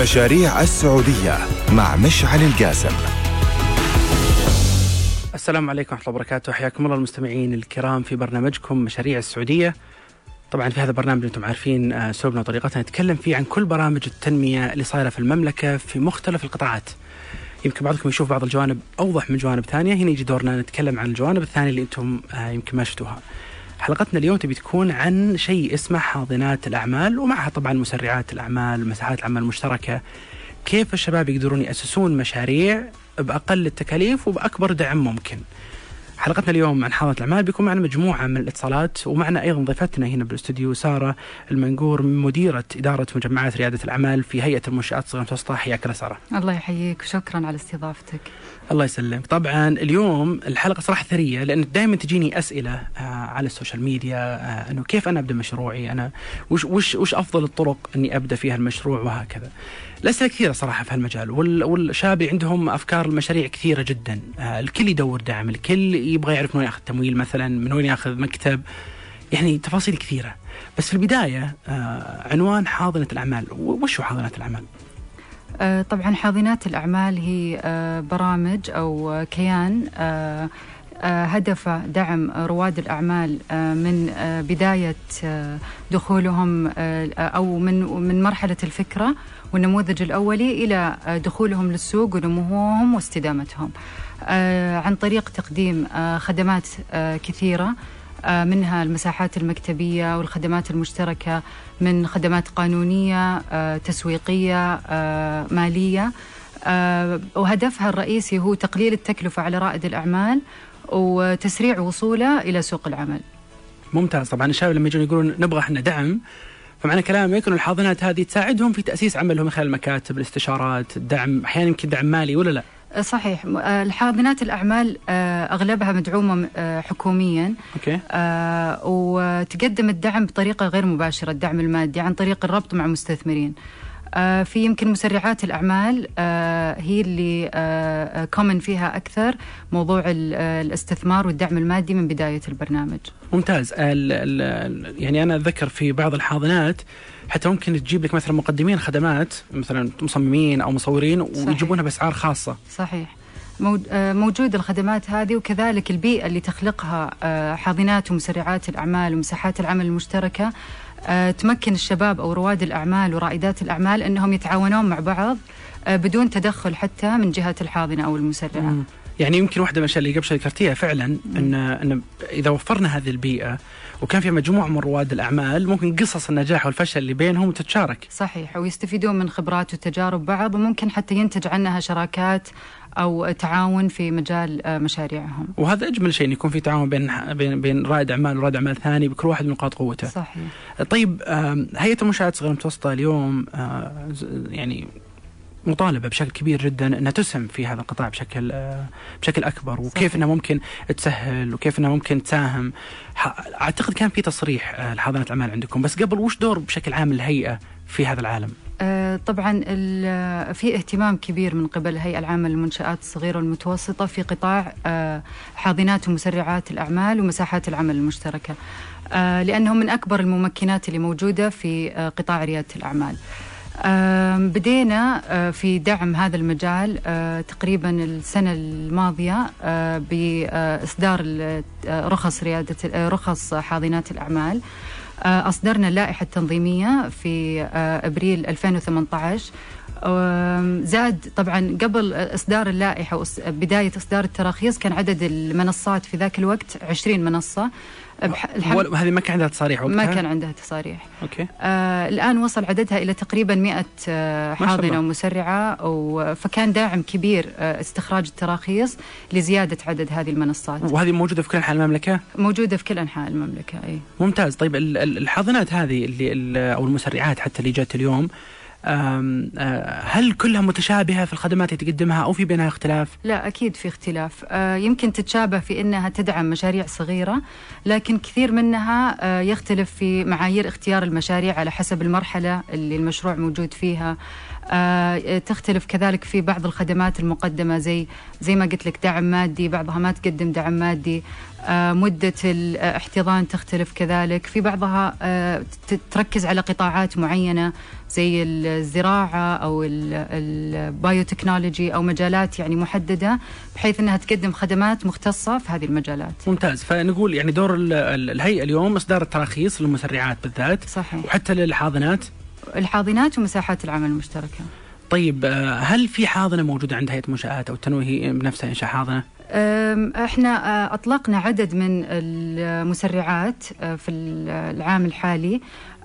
مشاريع السعودية مع مشعل القاسم. السلام عليكم ورحمة الله وبركاته. حياكم الله المستمعين الكرام في برنامجكم مشاريع السعودية. طبعا في هذا البرنامج أنتم عارفين آه، اسلوبنا وطريقتنا. نتكلم فيه عن كل برامج التنمية اللي صايرة في المملكة في مختلف القطاعات. يمكن بعضكم يشوف بعض الجوانب أوضح من جوانب ثانية. هنا يجي دورنا نتكلم عن الجوانب الثانية اللي أنتم آه، يمكن ما شفتوها. حلقتنا اليوم تبي تكون عن شيء اسمه حاضنات الأعمال ومعها طبعا مسرعات الأعمال مساحات العمل المشتركة. كيف الشباب يقدرون يأسسون مشاريع بأقل التكاليف وبأكبر دعم ممكن؟ حلقتنا اليوم عن حاضنة الأعمال بيكون معنا مجموعة من الاتصالات ومعنا أيضا ضيفتنا هنا بالاستوديو سارة المنقور مديرة إدارة مجمعات ريادة الأعمال في هيئة المنشآت الصغيرة المتوسطة حياك الله سارة. الله يحييك وشكرا على استضافتك. الله يسلمك. طبعا اليوم الحلقة صراحة ثرية لأن دائما تجيني أسئلة آه على ال social media آه أنه كيف أنا أبدأ مشروعي؟ أنا وش, وش, وش أفضل الطرق أني أبدأ فيها المشروع؟ وهكذا. الأسئلة كثيرة صراحة في هالمجال وال- والشباب عندهم أفكار المشاريع كثيرة جدا. آه الكل يدور دعم الكل يبغى يعرف من وين ياخذ تمويل مثلا من وين ياخذ مكتب يعني تفاصيل كثيرة. بس في البداية آه عنوان حاضنة الأعمال. و- وش هو حاضنة الأعمال؟ آه، طبعا حاضنات الأعمال هي آه، برامج أو آه، كيان هدفه دعم رواد الأعمال من بداية دخولهم أو من من مرحلة الفكرة والنموذج الأولي إلى دخولهم للسوق ونموهم واستدامتهم. عن طريق تقديم خدمات كثيرة. منها المساحات المكتبية والخدمات المشتركة من خدمات قانونية آه، تسويقية آه، مالية. آه، وهدفها الرئيسي هو تقليل التكلفة على رائد الأعمال وتسريع وصوله إلى سوق العمل. ممتاز. طبعا الشباب لما يجون يقولون نبغى إحنا دعم فمعنى كلامك إنه الحاضنات هذه تساعدهم في تأسيس عملهم من خلال المكاتب الاستشارات الدعم أحيانا يمكن دعم مالي ولا لا؟ صحيح. آه، الحاضنات الأعمال آه، أغلبها مدعومة آه، حكوميا. أوكي. وتقدم الدعم بطريقة غير مباشرة الدعم المادي عن طريق الربط مع مستثمرين. في يمكن مسرعات الأعمال هي اللي كومن فيها أكثر موضوع ال- الاستثمار والدعم المادي من بداية البرنامج. ممتاز. يعني أنا أتذكر في بعض الحاضنات حتى ممكن تجيب لك مثلا مقدمين خدمات مثلا مصممين أو مصورين ويجيبونها بأسعار خاصة. صحيح. آه، موجود الخدمات هذه وكذلك البيئة اللي تخلقها آه، حاضنات ومسرعات الأعمال ومساحات العمل المشتركة آه، تمكن الشباب أو رواد الأعمال ورائدات الأعمال أنهم يتعاونون مع بعض بدون تدخل حتى من جهة الحاضنة أو المسرعة. مم. يعني يمكن واحدة من الأشياء اللي قبل ذكرتيها فعلا ان إن إذا وفرنا هذه البيئة وكان في مجموعة من رواد الأعمال ممكن قصص النجاح والفشل اللي بينهم تتشارك. صحيح ويستفيدون من خبرات وتجارب بعض وممكن حتى ينتج عنها شراكات أو تعاون في مجال آه، مشاريعهم. وهذا أجمل شيء يكون في تعاون بين بين بين رائد أعمال ورائد أعمال ثاني بكل واحد من نقاط قوته. صحيح. طيب هيئة المنشات الصغيره المتوسطه اليوم آه، يعني مطالبة بشكل كبير جدا إنها تسهم في هذا القطاع بشكل آه، بشكل أكبر وكيف. انها ممكن تسهل وكيف انها ممكن تساهم أعتقد كان في تصريح آه، لحاضنه الاعمال عندكم بس قبل وش دور بشكل عام الهيئة في هذا العالم؟ آه، طبعا ال- في اهتمام كبير من قبل الهيئة العامة للمنشآت الصغيرة والمتوسطة في قطاع آه، حاضنات ومسرعات الأعمال ومساحات العمل المشتركة آه، لأنهم من أكبر الممكنات اللي موجودة في آه، قطاع ريادة الأعمال آم، بدينا آه، في دعم هذا المجال آه، تقريبا السنة الماضية آه، بإصدار رخص ريادة رخص حاضنات الأعمال. أصدرنا اللائحة التنظيمية في أبريل 2018 آم، زاد طبعا قبل إصدار اللائحة وبداية إصدار التراخيص كان عدد المنصات في ذاك الوقت 20 منصة. بح- الحمد- هذه ما كان عندها تصاريح وقتها؟ ما كان عندها تصاريح أوكي آه الآن وصل عددها إلى تقريبا 100 آه شاء الله. حاضنة ومسرعة و- فكان داعم كبير آه استخراج التراخيص لزيادة عدد هذه المنصات وهذه موجودة في كل أنحاء المملكة؟ موجودة في كل أنحاء المملكة أي ممتاز طيب ال- ال- الحاضنات هذه اللي ال- أو المسرعات حتى اللي جت اليوم آه، هل كلها متشابهة في الخدمات اللي تقدمها أو في بينها اختلاف؟ لا أكيد في اختلاف آه يمكن تتشابه في أنها تدعم مشاريع صغيرة لكن كثير منها آه يختلف في معايير اختيار المشاريع على حسب المرحلة اللي المشروع موجود فيها تختلف كذلك في بعض الخدمات المقدمة زي زي ما قلت لك دعم مادي بعضها ما تقدم دعم مادي. آه مدة الاحتضان تختلف كذلك. في بعضها آه تركز على قطاعات معينة زي الزراعة أو البايوتكنولوجي أو مجالات يعني محددة بحيث إنها تقدم خدمات مختصة في هذه المجالات. ممتاز. فنقول يعني دور الهيئة اليوم إصدار التراخيص للمسرعات بالذات صحيح. وحتى للحاضنات الحاضنات ومساحات العمل المشتركة. طيب آه، هل في حاضنة موجودة عند هيئة المنشات أو تنوي بنفسها إنشاء حاضنة؟ إحنا آه، أطلقنا عدد من المسرعات آه، في العام الحالي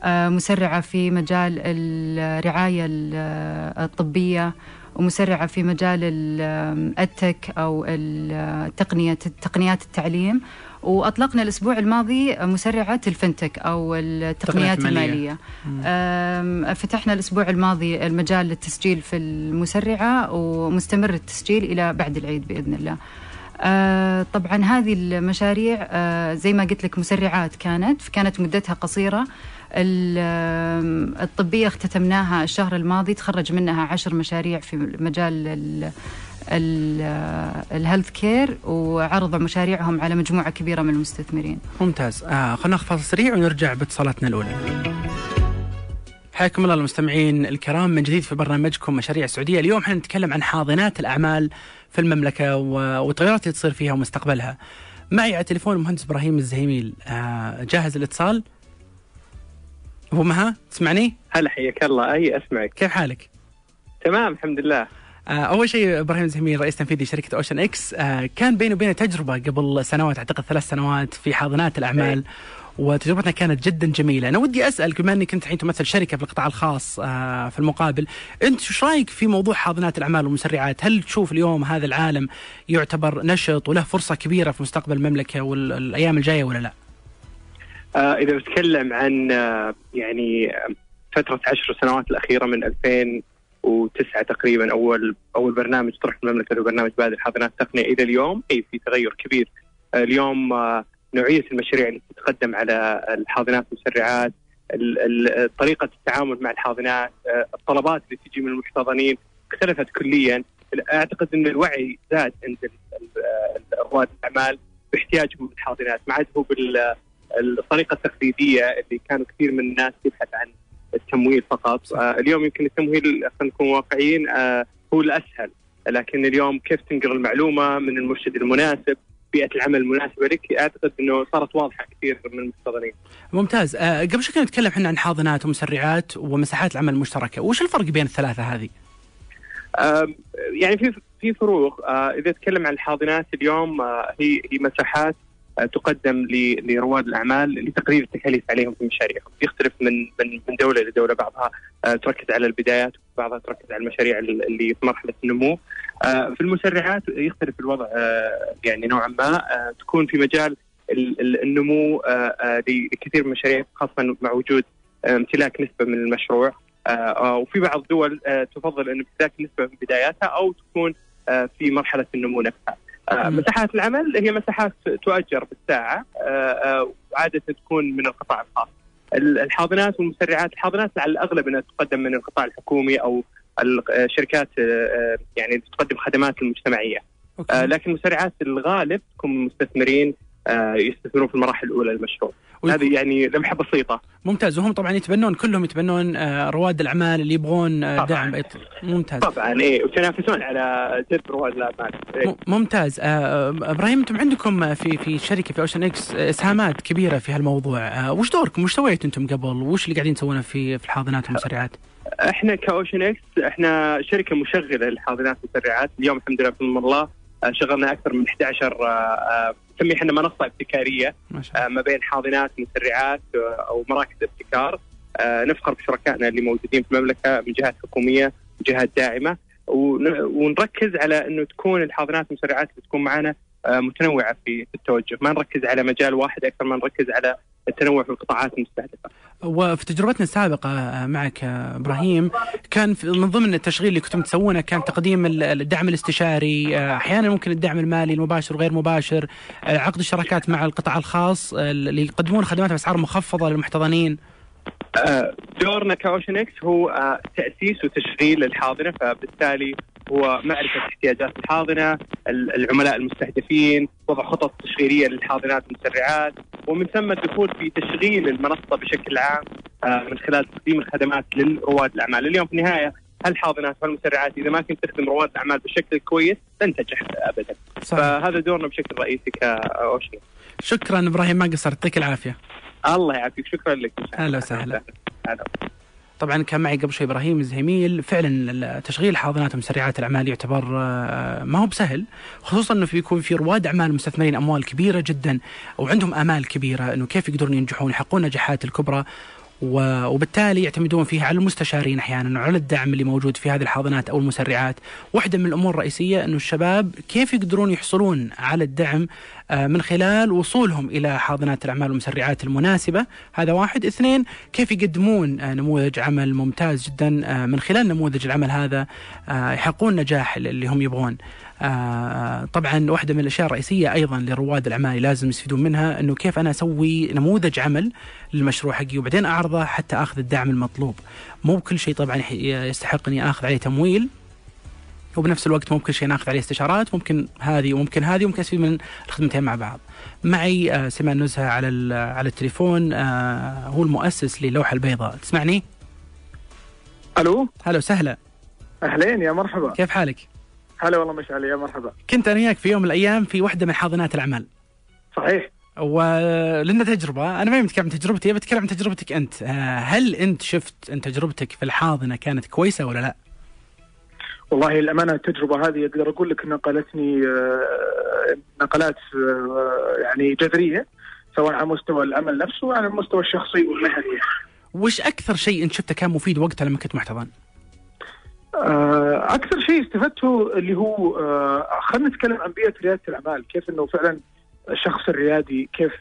مسرعة في مجال الرعاية الطبية ومسرعة في مجال التك أو التقنيه تقنيات التعليم وأطلقنا الأسبوع الماضي مسرعة الفنتك أو التقنيات المالية. فتحنا الأسبوع الماضي المجال للتسجيل في المسرعة ومستمر التسجيل إلى بعد العيد بإذن الله. آه طبعا هذه المشاريع آه زي ما قلت لك مسرعات كانت كانت مدتها قصيرة. الطبية اختتمناها الشهر الماضي تخرج منها عشر مشاريع في مجال ال health care وعرضوا مشاريعهم على مجموعة كبيرة من المستثمرين. ممتاز، آه خلينا ناخذ فاصل سريع ونرجع باتصالاتنا الأولى. حياكم الله المستمعين الكرام من جديد في برنامجكم مشاريع السعوديه، اليوم حنتكلم عن حاضنات الأعمال في المملكة والتغيرات اللي تصير فيها ومستقبلها. معي على التليفون المهندس إبراهيم الزهيميل، آه جاهز الاتصال؟ أبو مها تسمعني؟ هلا حياك الله أي أسمعك كيف حالك؟ تمام الحمد لله أول شيء إبراهيم زهميل رئيس تنفيذي شركة اوشن إكس آه، كان بيني وبينه تجربة قبل سنوات أعتقد ثلاث سنوات في حاضنات الأعمال إيه. وتجربتنا كانت جدا جميلة، أنا ودي أسأل بما أنك أنت الحين تمثل شركة في القطاع الخاص آه، في المقابل، أنت شو رأيك في موضوع حاضنات الأعمال والمسرعات؟ هل تشوف اليوم هذا العالم يعتبر نشط وله فرصة كبيرة في مستقبل المملكة والأيام الجاية ولا لا؟ آه إذا بتكلم عن آه يعني فترة عشر سنوات الأخيرة من 2009 تقريبا اول أول برنامج طرح المملكة له برنامج بادئ حاضنات التقنية. إلى اليوم إي في تغير كبير. آه اليوم آه نوعية المشاريع اللي تتقدم على الحاضنات والمسرعات طريقة التعامل مع الحاضنات آه، الطلبات اللي تجي من المحتضنين اختلفت كليا. أعتقد إن الوعي زاد عند رواد الأعمال باحتياجهم للحاضنات ما عاد هو بال الطريقة التقليدية اللي كانوا كثير من الناس يبحث عن التمويل فقط. آه اليوم يمكن التمويل خلينا نكون واقعيين آه هو الأسهل. لكن اليوم كيف تنقل المعلومة من المرشد المناسب بيئة العمل المناسبة لك؟ أعتقد إنه صارت واضحة كثير من المحتضنين. ممتاز، آه قبل شوي كنا نتكلم إحنا عن حاضنات ومسرعات ومساحات العمل المشتركة، وش الفرق بين الثلاثة هذه؟ يعني في في فروق. آه إذا تكلم عن الحاضنات اليوم هي هي مساحات تقدم لرواد الأعمال لتقليل التكاليف عليهم في مشاريعهم، يختلف من من من دولة لدوله، بعضها آه، تركز على البدايات وبعضها تركز على المشاريع اللي في مرحلة النمو. آه، في المسرعات يختلف الوضع يعني نوعا ما تكون في مجال النمو لكثير من المشاريع خاصة مع وجود امتلاك نسبة من المشروع وفي بعض الدول تفضل إنه امتلاك نسبة من بداياتها أو تكون في مرحلة النمو نفسها. آه، مساحات العمل هي مساحات تؤجر بالساعة آه، آه، وعاده تكون من القطاع الخاص. الحاضنات والمسرعات، الحاضنات على الأغلب إنها تقدم من القطاع الحكومي أو الشركات يعني تقدم خدمات المجتمعيه. لكن المسرعات الغالب تكون مستثمرين آه، يستثمرون في المراحل الأولى للمشروع. هذه يعني لمحه بسيطة. ممتاز. وهم طبعا يتبنون كلهم يتبنون آه، رواد الأعمال اللي يبغون آه، دعم. ممتاز. طبعا إيه ويتنافسون على جذب رواد الأعمال. إيه؟ ممتاز. إبراهيم أنتم عندكم في في الشركة في Ocean X إسهامات كبيرة في هالموضوع. وش دوركم؟ وش سويتوا أنتم قبل؟ وش اللي قاعدين تسوونه في في الحاضنات والمسرعات؟ إحنا ك Ocean X إحنا شركة مشغلة للحاضنات والمسرعات. اليوم الحمد لله بفضل الله شغلنا أكثر من 11 نسميه إحنا منصة ابتكارية آه، ما بين حاضنات مسرعات آه، أو مراكز ابتكار. آه، نفخر بشركائنا اللي موجودين في المملكة من جهات حكومية وجهات داعمة. ونركز على إنه تكون الحاضنات المسرعات اللي تكون معنا متنوعة في التوجه، ما نركز على مجال واحد أكثر ما نركز على التنوع في القطاعات المستهدفة. وفي تجربتنا السابقة معك إبراهيم كان من ضمن التشغيل اللي كنتم تسوونه كان تقديم الدعم الاستشاري أحيانا ممكن الدعم المالي المباشر وغير مباشر عقد الشراكات مع القطاع الخاص اللي يقدمون خدمات بأسعار مخفضة للمحتضنين. دورنا كأوشن إكس هو تأسيس وتشغيل الحاضنة فبالتالي هو معرفة احتياجات الحاضنة، العملاء المستهدفين، وضع خطط تشغيلية للحاضنات والمسرعات، ومن ثم الدخول في تشغيل المنصة بشكل عام آه، من خلال تقديم الخدمات لرواد الأعمال، اليوم في النهاية هالحاضنات والمسرعات إذا ما كنت تخدم رواد الأعمال بشكل كويس لن تنجح ابدا. صح. فهذا دورنا بشكل رئيسي كاوشن. شكرا إبراهيم ما قصرت يعطيك العافية الله يعافيك شكرا لك. أهلا وسهلا هلا. طبعا كان معي قبل شوي إبراهيم الزهيميل. فعلا تشغيل حاضنات ومسرعات الأعمال يعتبر آه، ما هو بسهل خصوصا إنه يكون في رواد أعمال مستثمرين أموال كبيرة جدا وعندهم آمال كبيرة إنه كيف يقدرون ينجحون يحققون النجاحات الكبرى. وبالتالي يعتمدون فيها على المستشارين أحيانا وعلى الدعم اللي موجود في هذه الحاضنات أو المسرعات، واحدة من الأمور الرئيسية أنه الشباب كيف يقدرون يحصلون على الدعم آه، من خلال وصولهم إلى حاضنات الأعمال والمسرعات المناسبة، هذا واحد، اثنين كيف يقدمون آه، نموذج عمل ممتاز جدا آه، من خلال نموذج العمل هذا يحققون نجاح اللي هم يبغون. آه، طبعا واحدة من الأشياء الرئيسية أيضا لرواد الأعمال لازم يستفيدون منها إنه كيف أنا أسوي نموذج عمل للمشروع حقي وبعدين أعرضه حتى أخذ الدعم المطلوب. مو بكل شيء طبعا يستحق إني أخذ عليه تمويل وبنفس الوقت مو بكل شيء ناخذ عليه استشارات ممكن هذه وممكن هذه وممكن أستفيد من الخدمتين مع بعض. معي آه، سمان نزهة على على التليفون آه، هو المؤسس للوحة البيضاء. تسمعني؟ ألو؟ هلا وسهلا. أهلين يا مرحبا. كيف حالك؟ هلا والله مشعل يا مرحبا. كنت أنا وياك في يوم من الأيام في واحدة من حاضنات الأعمال. صحيح. ولنا تجربة. أنا ما بتكلم عن تجربتي بتكلم عن تجربتك أنت. آه، هل أنت شفت أن تجربتك في الحاضنة كانت كويسة ولا لا؟ والله الأمانة التجربة هذه أقدر أقول لك نقلتني آه، نقلات آه، يعني جذرية سواء على مستوى العمل نفسه وعلى المستوى الشخصي والمهني. وش أكثر شيء أنت شفته كان مفيد وقتها لما كنت محتضن؟ آه، أكثر شيء استفدته اللي هو آه، خلينا نتكلم عن بيئة ريادة الأعمال كيف إنه فعلا الشخص الريادي كيف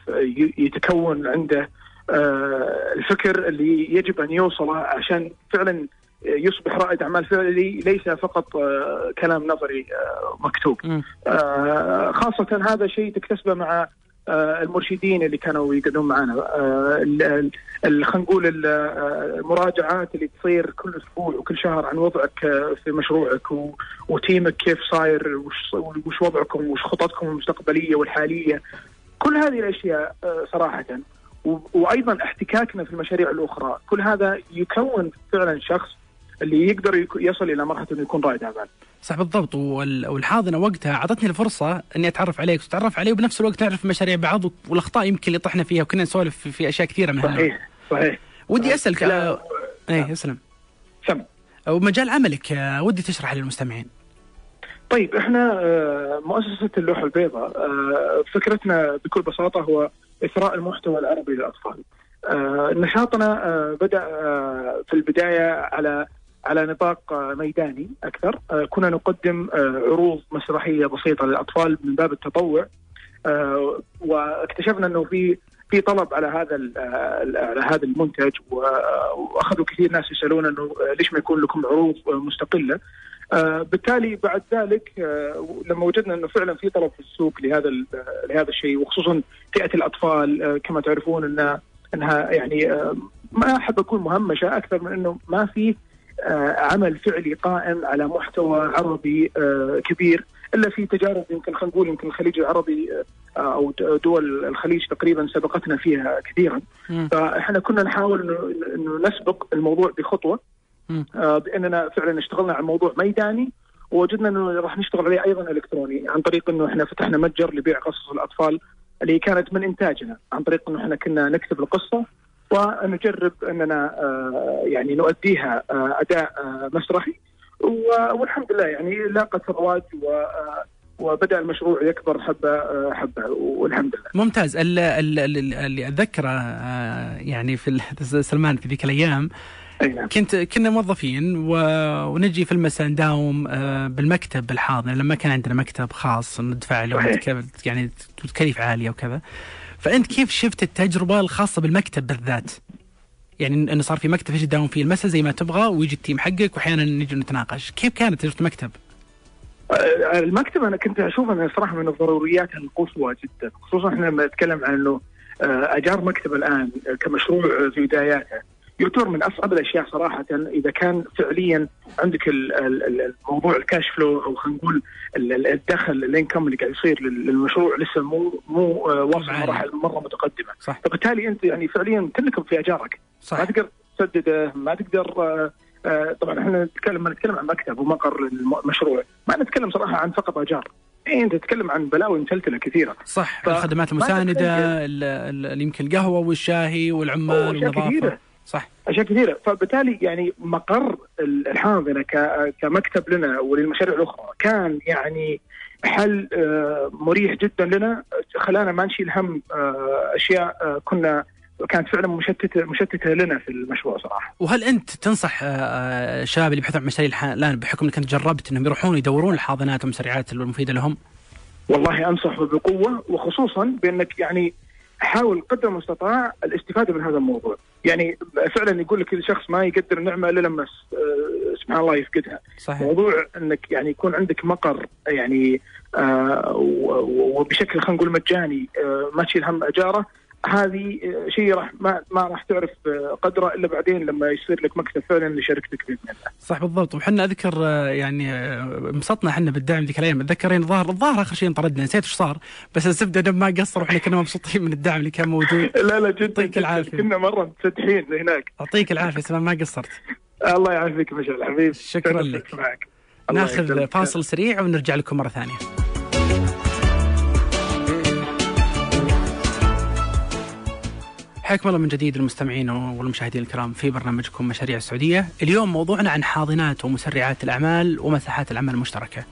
يتكون عنده آه، الفكر اللي يجب أن يوصله عشان فعلا يصبح رائد أعمال فعلي ليس فقط آه، كلام نظري مكتوب. خاصة هذا شيء تكتسبه مع المرشدين اللي كانوا يقعدون معنا آه، خلينا نقول آه، المراجعات اللي تصير كل أسبوع وكل شهر عن وضعك آه، في مشروعك وتيمك كيف صاير وش وضعكم وش خططكم المستقبلية والحالية. كل هذه الأشياء آه، صراحة. وأيضا احتكاكنا في المشاريع الأخرى. كل هذا يكون فعلا شخص اللي يقدر يصل إلى مرحلة إنه يكون رائد أعمال. صح بالضبط. وال- والحاضنة وقتها أعطتني الفرصة أني أتعرف عليك. وتتعرف علي وبنفس الوقت نعرف مشاريع بعض والأخطاء يمكن اللي طحنا فيها وكنا نسولف في- في أشياء كثيرة من صحيح صحيح. ودي أسألك لا. آه، إيه اسلم سم. ومجال عملك آه، ودي تشرح للمستمعين. طيب إحنا آه، مؤسسة اللوحه البيضاء فكرتنا بكل بساطة هو إثراء المحتوى العربي للأطفال. نشاطنا بدأ في البداية على على نطاق ميداني أكثر، آه، كنا نقدم آه، عروض مسرحية بسيطة للأطفال من باب التطوع. آه، واكتشفنا إنه في في طلب على هذا على هذا المنتج وأخذوا كثير ناس يسألون إنه ليش ما يكون لكم عروض مستقلة. بالتالي بعد ذلك لما وجدنا إنه فعلا في طلب في السوق لهذا لهذا الشيء وخصوصا فئة الأطفال كما تعرفون إنها إنها يعني ما أحب أكون مهمشة أكثر من إنه ما في عمل فعلي قائم على محتوى عربي آه، كبير إلا في تجارب يمكن خلينا نقول يمكن الخليج العربي آه، أو دول الخليج تقريبا سبقتنا فيها كثيرا. فإحنا كنا نحاول إنه نسبق الموضوع بخطوة. آه، بأننا فعلا اشتغلنا على موضوع ميداني ووجدنا إنه راح نشتغل عليه أيضا إلكتروني عن طريق إنه إحنا فتحنا متجر لبيع قصص الأطفال اللي كانت من إنتاجنا عن طريق إنه إحنا كنا نكتب القصة ونجرب أننا آه، يعني نؤديها آه، أداء آه، مسرحي. والحمد لله يعني لاقت رواج و وبدأ المشروع يكبر حبة حبة والحمد لله. ممتاز. ال- ال- ال- اللي أتذكره يعني في سلمان في ذيك الأيام أي نعم. كنت كنا موظفين و... ونجي في المساء نداوم بالمكتب بالحاضنه لما كان عندنا مكتب خاص ندفع له يعني تكاليف عالية وكذا. فأنت كيف شفت التجربة الخاصة بالمكتب بالذات؟ يعني انه صار في مكتب تجي تداوم فيه المساء زي ما تبغى ويجي التيم حقك وأحيانا نجي نتناقش، كيف كانت تجربة المكتب؟ آه، المكتب أنا كنت أشوف إنه صراحة من الضروريات القصوى جدا خصوصا إحنا لما نتكلم عن إنه آه، أجار مكتب الآن كمشروع في بداياته يعتبر من أصعب الأشياء صراحة. إذا كان فعليا عندك ال- ال- ال- الموضوع الكاش فلو أو خلينا نقول ال- ال- الدخل الانكم اللي قاعد يصير لل- للمشروع لسه مو مو آه، واصل. مراحل مرة متقدمة. صح. فبالتالي أنت يعني فعليا تنكب في أجارك. ما صح تقدر تسدده ما تقدر آه، آه، طبعا إحنا نتكلم ما نتكلم عن مكتب ومقر للمشروع ما نتكلم صراحة عن فقط أجار. إيه أنت تتكلم عن بلاوي متلتلة كثيرة. صح ف- الخدمات ما المساندة تتخيل. ال- ال- يمكن القهوة والشاهي والعمال أشياء والنظافة. كثيرة. صح أشياء كثيرة فبالتالي يعني مقر الحاضنة كمكتب لنا وللمشاريع الأخرى كان يعني حل آه، مريح جدا لنا خلانا ما نشيل هم آه، أشياء آه، كنا كانت فعلا مشتتة مشتتة لنا في المشروع صراحة. وهل أنت تنصح الشباب اللي يبحثون عن مشاريع الآن بحكم إنك أنت جربت إنهم يروحون يدورون الحاضنات والمسرعات المفيدة لهم؟ والله أنصح بقوة وخصوصا بأنك يعني حاول قدر المستطاع الاستفادة من هذا الموضوع. يعني فعلا يقول لك الشخص ما يقدر النعمه إلا لما آه، سبحان الله يفقدها. صحيح موضوع إنك يعني يكون عندك مقر يعني آه وبشكل خلينا نقول مجاني آه ما تشيل هم أجارة هذه آه، شيء راح ما ما راح تعرف آه، قدره إلا بعدين لما يصير لك مكتب فعلا لشركتك بإذن الله. صح بالضبط وحنا أذكر آه، يعني انبسطنا إحنا بالدعم ذيك الأيام اتذكرين الظاهر الظاهر آخر شيء انطردنا نسيت إيش صار بس الزبدة دم ما قصر وإحنا كنا مبسوطين من الدعم اللي كان موجود لا لا جدا يعطيك جداً. العافية. كنا مرة متسدحين هناك. يعطيك العافية سلام ما قصرت الله يعافيك مشعل حبيبي. شكراً لك. معك. ناخذ. فاصل سريع ونرجع لكم مرة ثانية حياكم الله من جديد المستمعين والمشاهدين الكرام في برنامجكم مشاريع السعودية، اليوم موضوعنا عن حاضنات ومسرعات الأعمال ومساحات العمل المشتركة.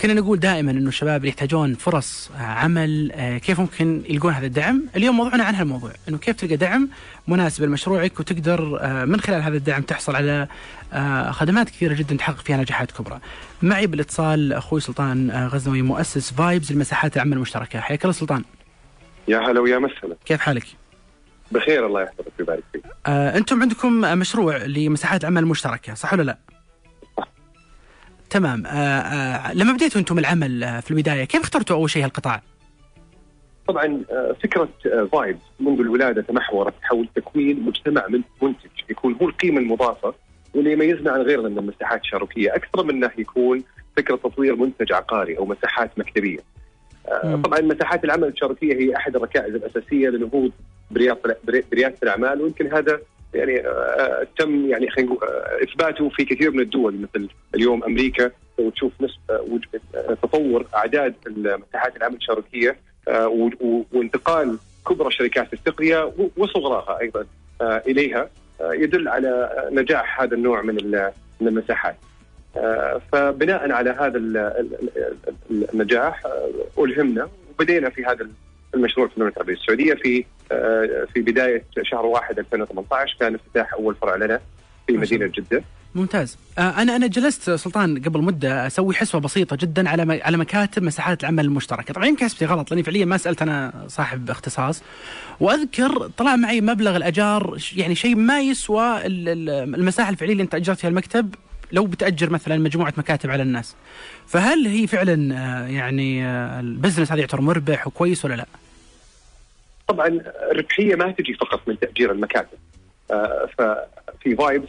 كنا نقول دائما إنه الشباب يحتاجون فرص آه، عمل آه، كيف ممكن يلقون هذا الدعم؟ اليوم موضوعنا عن هالموضوع، إنه كيف تلقى دعم مناسب لمشروعك وتقدر آه، من خلال هذا الدعم تحصل على خدمات كثيرة جدا تحقق فيها نجاحات كبرى. معي بالاتصال أخوي سلطان غزنوي مؤسس فايبز لمساحات العمل المشتركة، حياك الله سلطان، يا هلا ويا مسهلا كيف حالك؟ بخير الله يحفظك ويبارك فيك آه، أنتم عندكم آه، مشروع لمساحات عمل مشتركة صح ولا لا؟ تمام آه، آه، لما بديتوا أنتم العمل آه، في البداية كيف اخترتوا أول شيء هالقطاع؟ طبعا آه، فكرة فايب منذ الولادة تمحورت حول تكوين مجتمع من منتج يكون هو القيمة المضافة واللي يميزنا عن غيرنا من المساحات الشركيه أكثر من إنه يكون فكرة تطوير منتج عقاري أو مساحات مكتبية. آه،. طبعا مساحات العمل الشركية هي أحد الركائز الأساسية لنهوض برياده بريادة الأعمال ويمكن هذا يعني آه، تم يعني خلينا نقول آه، إثباته في كثير من الدول مثل اليوم أمريكا لو تشوف نسبه آه، تطور أعداد مساحات العمل آه، و- وانتقال كبرى شركات التقنيه وصغراها أيضا آه، إليها آه، يدل على آه، نجاح هذا النوع من ال- من المساحات. فبناء على هذا ال- ال- ال- النجاح آه، ألهمنا وبدينا في هذا المشروع في المملكه العربية السعودية في آه، في بداية شهر 1 2018 كان افتتاح أول فرع لنا في مدينة جدة. ممتاز. آه، أنا أنا جلست سلطان قبل مدة أسوي حسبة بسيطة جدا على على مكاتب مساحات العمل المشتركة. طبعا يمكن حسبتي غلط لأني فعليا ما سألت أنا صاحب اختصاص. وأذكر طلع معي مبلغ الأجار يعني شيء ما يسوى ال- ال- المساحة الفعلية اللي أنت أجرت فيها المكتب لو بتأجر مثلا مجموعة مكاتب على الناس فهل هي فعلا آه، يعني آه، ال business هذا يعتبر مربح وكويس ولا لا؟ طبعا الربحية ما تجي فقط من تأجير المكاتب. آه، ففي Vibes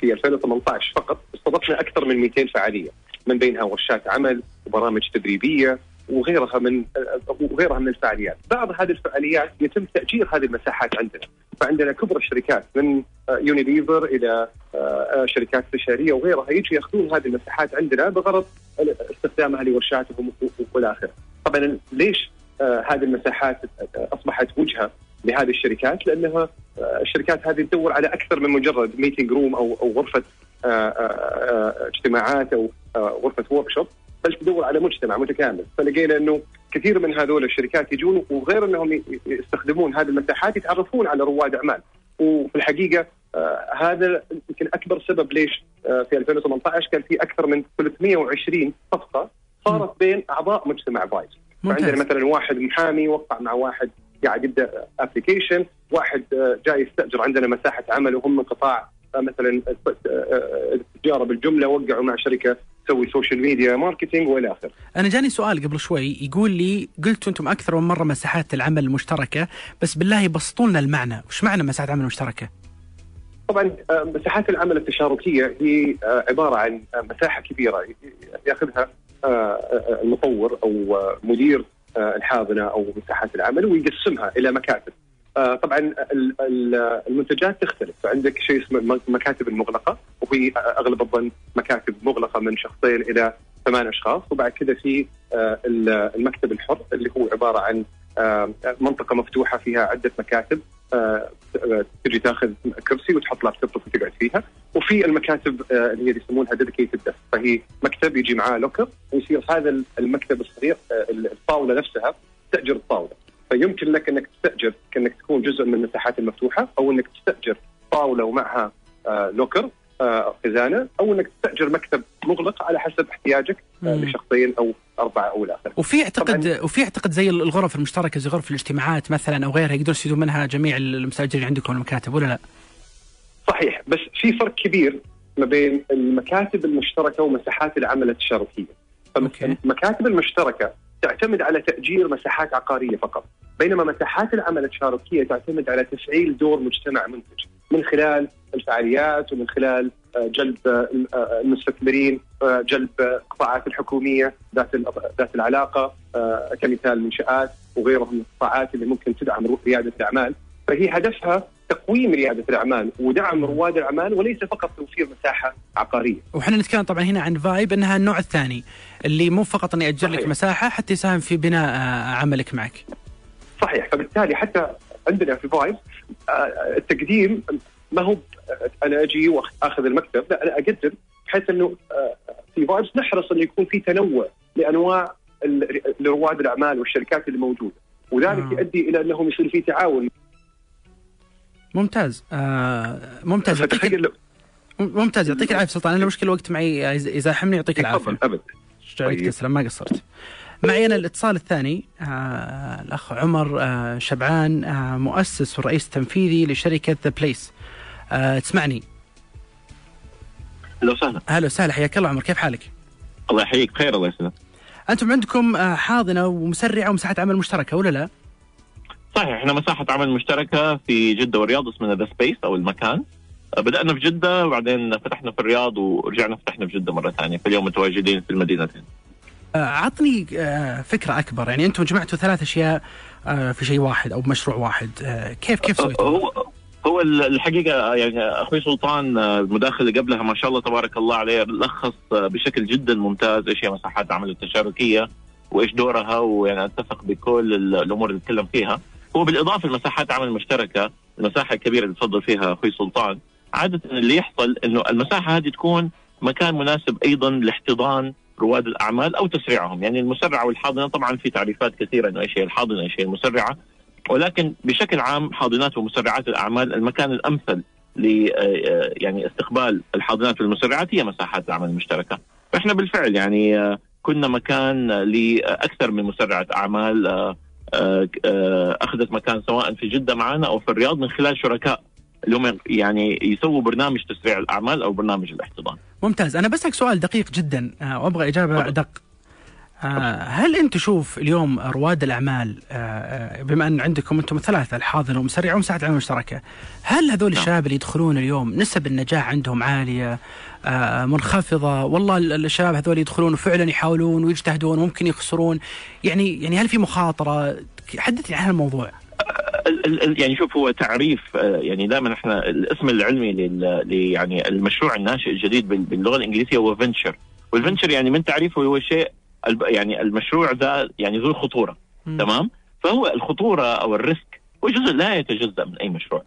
في 2018 فقط استضفنا أكثر من 200 فعالية من بينها ورشات عمل وبرامج تدريبية وغيرها من وغيرها من الفعاليات، بعض هذه الفعاليات يتم تأجير هذه المساحات عندنا، فعندنا كبرى الشركات من يونيليفر إلى آه، آه، شركات استشاريه وغيرها يجوا ياخذون هذه المساحات عندنا بغرض استخدامها لورشاتهم والى آخره. طبعا ليش آه، هذه المساحات أصبحت وجهة لهذه الشركات؟ لأنها الشركات هذه تدور على أكثر من مجرد meeting room أو أو غرفة اجتماعات أو غرفة workshop بل تدور على مجتمع متكامل. فلقينا إنه كثير من هذول الشركات يجون وغير إنهم يستخدمون هذه المساحات يتعرفون على رواد أعمال. وفي الحقيقة آه هذا يمكن أكبر سبب ليش آه في 2018 كان في أكثر من 320 صفقة صارت بين أعضاء مجتمع Vibes. فعندنا ممتاز مثلا واحد محامي وقع مع واحد قاعد يبدأ application واحد آه، جاي يستأجر عندنا مساحة عمل وهم من قطاع آه، مثلا آه، آه، التجاره بالجملة وقعوا مع شركة تسوي social media marketing وإلى آخره. أنا جاني سؤال قبل شوي يقول لي قلتوا أنتم أكثر من مرة مساحات العمل المشتركه بس بالله بسطوا لنا المعنى وش معنى مساحات عمل مشتركه طبعا آه، مساحات العمل التشاركية هي آه، عبارة عن آه، مساحة كبيرة يأخذها المطور أو مدير الحاضنة أو مساحات العمل ويقسمها إلى مكاتب. آه، طبعا ال- ال- المنتجات تختلف. فعندك شيء اسمه المكاتب المغلقة وهي أغلب الظن مكاتب مغلقة من شخصين إلى ثمان أشخاص وبعد كذا في آه، ال- المكتب الحر اللي هو عبارة عن آه، منطقة مفتوحة فيها عدة مكاتب تجي تاخذ كرسي وتحط لابتوبك وتقعد فيها. وفي المكاتب اللي هي يسمونها dedicated desk فهي مكتب يجي معاه locker ويصير هذا المكتب الصغير الطاولة نفسها تستاجر الطاولة. فيمكن لك أنك تستأجر كأنك تكون جزء من المساحات المفتوحة أو أنك تستأجر طاولة ومعها آه، لوكر آه، خزانة أو أنك تستأجر مكتب مغلق على حسب احتياجك آه،. لشخصين أو أربعة أو إلى اخره. وفي أعتقد وفي أعتقد زي الغرف المشتركة زي غرف الاجتماعات مثلا أو غيرها يقدرون يستفيدون منها جميع المستأجرين عندكم المكاتب ولا لا؟ صحيح بس في فرق كبير ما بين المكاتب المشتركة ومساحات العمل التشاركية. أوكي. فالمكاتب المشتركة تعتمد على تأجير مساحات عقارية فقط، بينما مساحات العمل التشاركيه تعتمد على تفعيل دور مجتمع منتج من خلال الفعاليات ومن خلال آه، جلب آه، آه، المستثمرين، جلب القطاعات الحكومية ذات ذات العلاقة كمثال منشات وغيرها من القطاعات اللي ممكن تدعم رياده الأعمال، فهي هدفها تقويم ريادة الأعمال ودعم رواد الأعمال وليس فقط توفير مساحة عقارية. وحنا نتكلم طبعا هنا عن فايب إنها النوع الثاني اللي مو فقط إني أجر لك. مساحة حتى يساهم في بناء آه، عملك معك. صحيح فبالتالي حتى عندنا في Vibes آه، التقديم ما هو أنا أجي وأخذ المكتب لا أنا أقدم بحيث إنه آه، في Vibes نحرص انه يكون في تنوع لأنواع لرواد الأعمال والشركات اللي موجودة وذلك آه. يؤدي إلى أنهم يصير في تعاون ممتاز آه ممتاز يعطيك ممتاز يعطيك العافية سلطان أنا مشكله الوقت معي يز- يزاحمني يعطيك العافية. أبد جعلك طيب. تسلم ما قصرت. معي أنا الاتصال الثاني آه الأخ عمر آه شبعان آه مؤسس والرئيس التنفيذي لشركة The Space. آه تسمعني؟ أهلا وسهلا أهلا وسهلا حياك الله عمر كيف حالك؟ الله يحييك بخير الله يسلمك أنتم عندكم آه حاضنة ومسرعة ومساحة عمل مشتركة ولا لا؟ صحيح إحنا مساحة عمل مشتركة في جدة والرياض اسمها The Space أو المكان. آه، بدأنا في جدة وبعدين فتحنا في الرياض ورجعنا فتحنا في جدة مرة ثانية. فاليوم متواجدين في المدينتين آه، عطني آه، فكرة أكبر. يعني أنتم جمعتوا ثلاث أشياء آه، في شيء واحد أو بمشروع واحد. كيف كيف سويتوا؟ هو هو الحقيقة يعني أخوي سلطان المداخل اللي قبلها ما شاء الله تبارك الله عليه لخص بشكل جدا ممتاز إيش هي مساحات العمل التشاركية وإيش دورها ويعني أتفق بكل ال- الأمور اللي تكلم فيها. هو بالإضافة لمساحات العمل المشتركه المساحة الكبيرة اللي تفضل فيها أخوي سلطان. عادة اللي يحصل إنه المساحة هذه تكون مكان مناسب أيضا لاحتضان رواد الأعمال أو تسريعهم، يعني المسرعة والحاضنة طبعا في تعريفات كثيرة إنه إيش هي الحاضنة إيش هي المسرعة، ولكن بشكل عام حاضنات ومسرعات الأعمال المكان الأمثل ل آه، يعني استقبال الحاضنات والمسرعات هي مساحات العمل المشتركة، فاحنا بالفعل يعني آه، كنا مكان لاكثر من مسرعة أعمال آه، آه، آه، أخذت مكان سواء في جدة معنا أو في الرياض من خلال شركاء اللي هم يعني يسووا برنامج تسريع الأعمال أو برنامج الاحتضان. ممتاز أنا بسألك سؤال دقيق جدا آه، وأبغى إجابة. ادق آه، هل انت تشوف اليوم رواد الأعمال آه، آه، بما أن عندكم أنتم ثلاثة الحاضنه ومسرعه ومساعده العمل المشتركه هل هذول نعم. الشباب اللي يدخلون اليوم نسب النجاح عندهم عالية آه، منخفضة؟ والله ال- الشباب هذول يدخلون وفعلا يحاولون ويجتهدون وممكن يخسرون. يعني يعني هل في مخاطرة؟ حدثني عن الموضوع ال- ال- ال- يعني شوف هو تعريف آه، يعني دائما إحنا الاسم العلمي لل يعني المشروع الناشئ الجديد بال- باللغة الإنجليزية هو venture وال venture يعني من تعريفه هو شيء يعني المشروع ذا يعني ذو خطوره مم. تمام؟ فهو الخطورة أو ال risk هو جزء لا يتجزأ من أي مشروع.